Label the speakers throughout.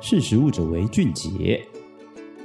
Speaker 1: 识时务者为俊杰。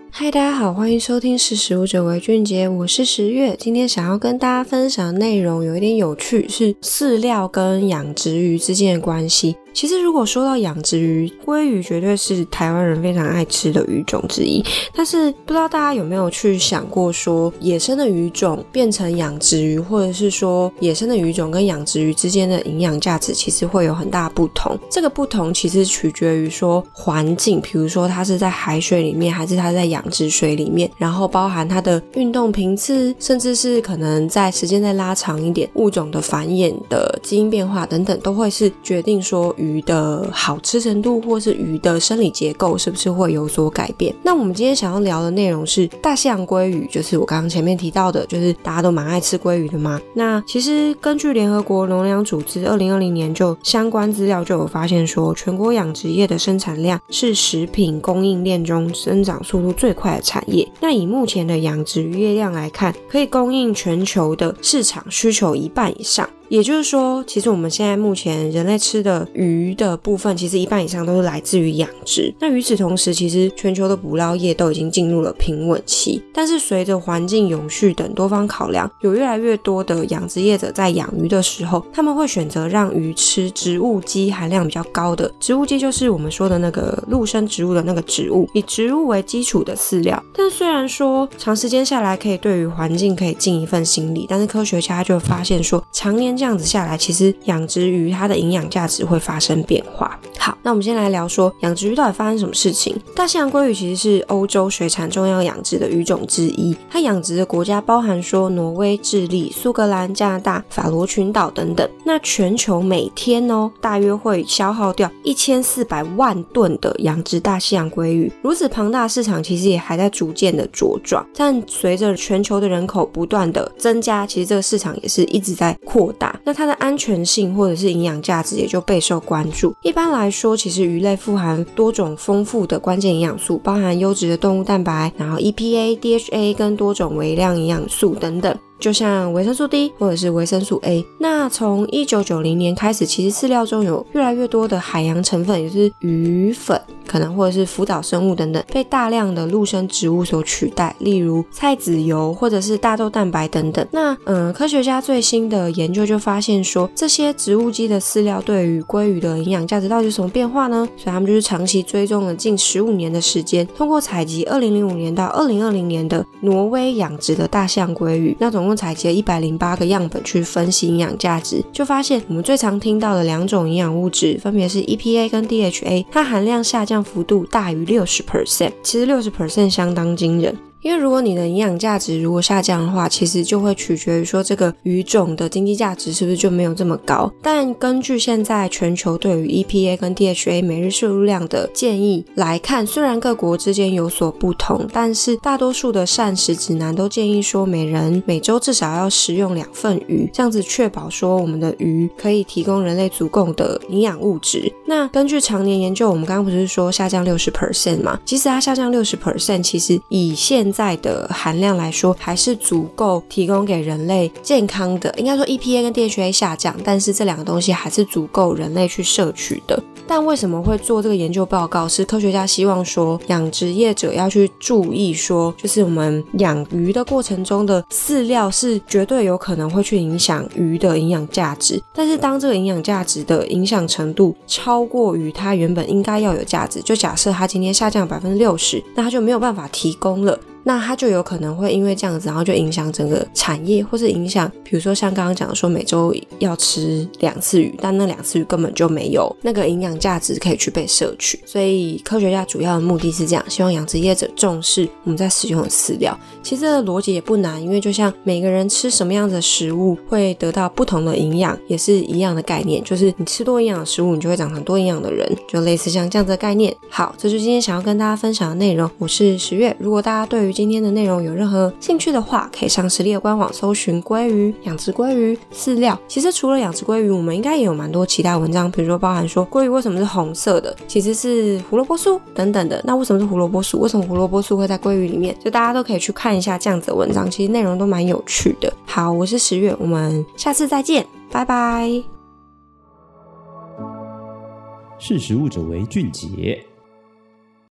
Speaker 2: 嗨，大家好，欢迎收听《识时务者为俊杰》，我是十月。今天想要跟大家分享的内容有一点有趣，是饲料跟养殖鱼之间的关系。其实，如果说到养殖鱼，鲑鱼绝对是台湾人非常爱吃的鱼种之一。但是，不知道大家有没有去想过，说野生的鱼种变成养殖鱼，或者是说野生的鱼种跟养殖鱼之间的营养价值，其实会有很大不同。这个不同其实取决于说环境，比如说它是在海水里面，还是它在养殖水里面，然后包含它的运动频次，甚至是可能在时间再拉长一点，物种的繁衍的基因变化等等，都会是决定说。鱼的好吃程度，或是鱼的生理结构是不是会有所改变？那我们今天想要聊的内容是大西洋鲑鱼，就是我刚刚前面提到的，就是大家都蛮爱吃鲑鱼的嘛。那其实根据联合国农粮组织二零二零年就相关资料就有发现说，全国养殖业的生产量是食品供应链中增长速度最快的产业。那以目前的养殖渔业量来看，可以供应全球的市场需求一半以上。也就是说，其实我们现在目前人类吃的鱼的部分，其实一半以上都是来自于养殖。那与此同时，其实全球的捕捞业都已经进入了平稳期。但是随着环境永续等多方考量，有越来越多的养殖业者在养鱼的时候，他们会选择让鱼吃植物基含量比较高的植物基，就是我们说的那个陆生植物的那个植物，以植物为基础的饲料。但虽然说长时间下来可以对于环境可以尽一份心力，但是科学家就发现说，常年这样子下来，其实养殖鱼它的营养价值会发生变化。好，那我们先来聊说养殖鱼到底发生什么事情。大西洋鲑鱼其实是欧洲水产重要养殖的鱼种之一，它养殖的国家包含说挪威、智利、苏格兰、加拿大、法罗群岛等等。那全球每天哦，大约会消耗掉一千四百万吨的养殖大西洋鲑鱼。如此庞大市场，其实也还在逐渐的茁壮。但随着全球的人口不断的增加，其实这个市场也是一直在扩大。那它的安全性或者是营养价值也就备受关注。一般来说，其实鱼类富含多种丰富的关键营养素，包含优质的动物蛋白，然后 EPA、DHA 跟多种微量营养素等等。就像维生素 D 或者是维生素 A，那从一九九零年开始，其实饲料中有越来越多的海洋成分，也就是鱼粉，可能或者是辅导生物等等，被大量的陆生植物所取代，例如菜籽油或者是大豆蛋白等等。那嗯，科学家最新的研究就发现说，这些植物基的饲料对于鲑鱼的营养价值到底有什么变化呢？所以他们就是长期追踪了近十五年的时间，通过采集二零零五年到二零二零年的挪威养殖的大象鲑鱼，那总共。采集了一百零八个样本去分析营养价值，就发现我们最常听到的两种营养物质，分别是 EPA 跟 DHA，它含量下降幅度大于六十 percent，其实六十 percent 相当惊人。因为如果你的营养价值如果下降的话，其实就会取决于说这个鱼种的经济价值是不是就没有这么高。但根据现在全球对于 EPA 跟 DHA 每日摄入量的建议来看，虽然各国之间有所不同，但是大多数的膳食指南都建议说每人每周至少要食用两份鱼，这样子确保说我们的鱼可以提供人类足够的营养物质。那根据常年研究，我们刚刚不是说下降六十 percent 嘛？其实它下降六十 percent，其实以现在的含量来说，还是足够提供给人类健康的。应该说 EPA 跟 DHA 下降，但是这两个东西还是足够人类去摄取的。但为什么会做这个研究报告？是科学家希望说，养殖业者要去注意说，就是我们养鱼的过程中的饲料是绝对有可能会去影响鱼的营养价值。但是当这个营养价值的影响程度超过于它原本应该要有价值，就假设它今天下降百分之六十，那它就没有办法提供了。那它就有可能会因为这样子，然后就影响整个产业，或是影响，比如说像刚刚讲的说每周要吃两次鱼，但那两次鱼根本就没有那个营养价值可以去被摄取。所以科学家主要的目的是这样，希望养殖业者重视我们在使用的饲料。其实这个逻辑也不难，因为就像每个人吃什么样的食物会得到不同的营养，也是一样的概念，就是你吃多营养的食物，你就会长成多营养的人，就类似像这样子的概念。好，这就是今天想要跟大家分享的内容。我是十月，如果大家对于今天的内容有任何兴趣的话，可以上食力的官网搜寻鲑鱼、养殖鲑鱼饲料。其实除了养殖鲑鱼，我们应该也有蛮多其他文章，比如说包含说鲑鱼为什么是红色的，其实是胡萝卜素等等的。那为什么是胡萝卜素？为什么胡萝卜素会在鲑鱼里面？就大家都可以去看一下这样子的文章，其实内容都蛮有趣的。好，我是十月，我们下次再见，拜拜。
Speaker 1: 识食物者为俊杰。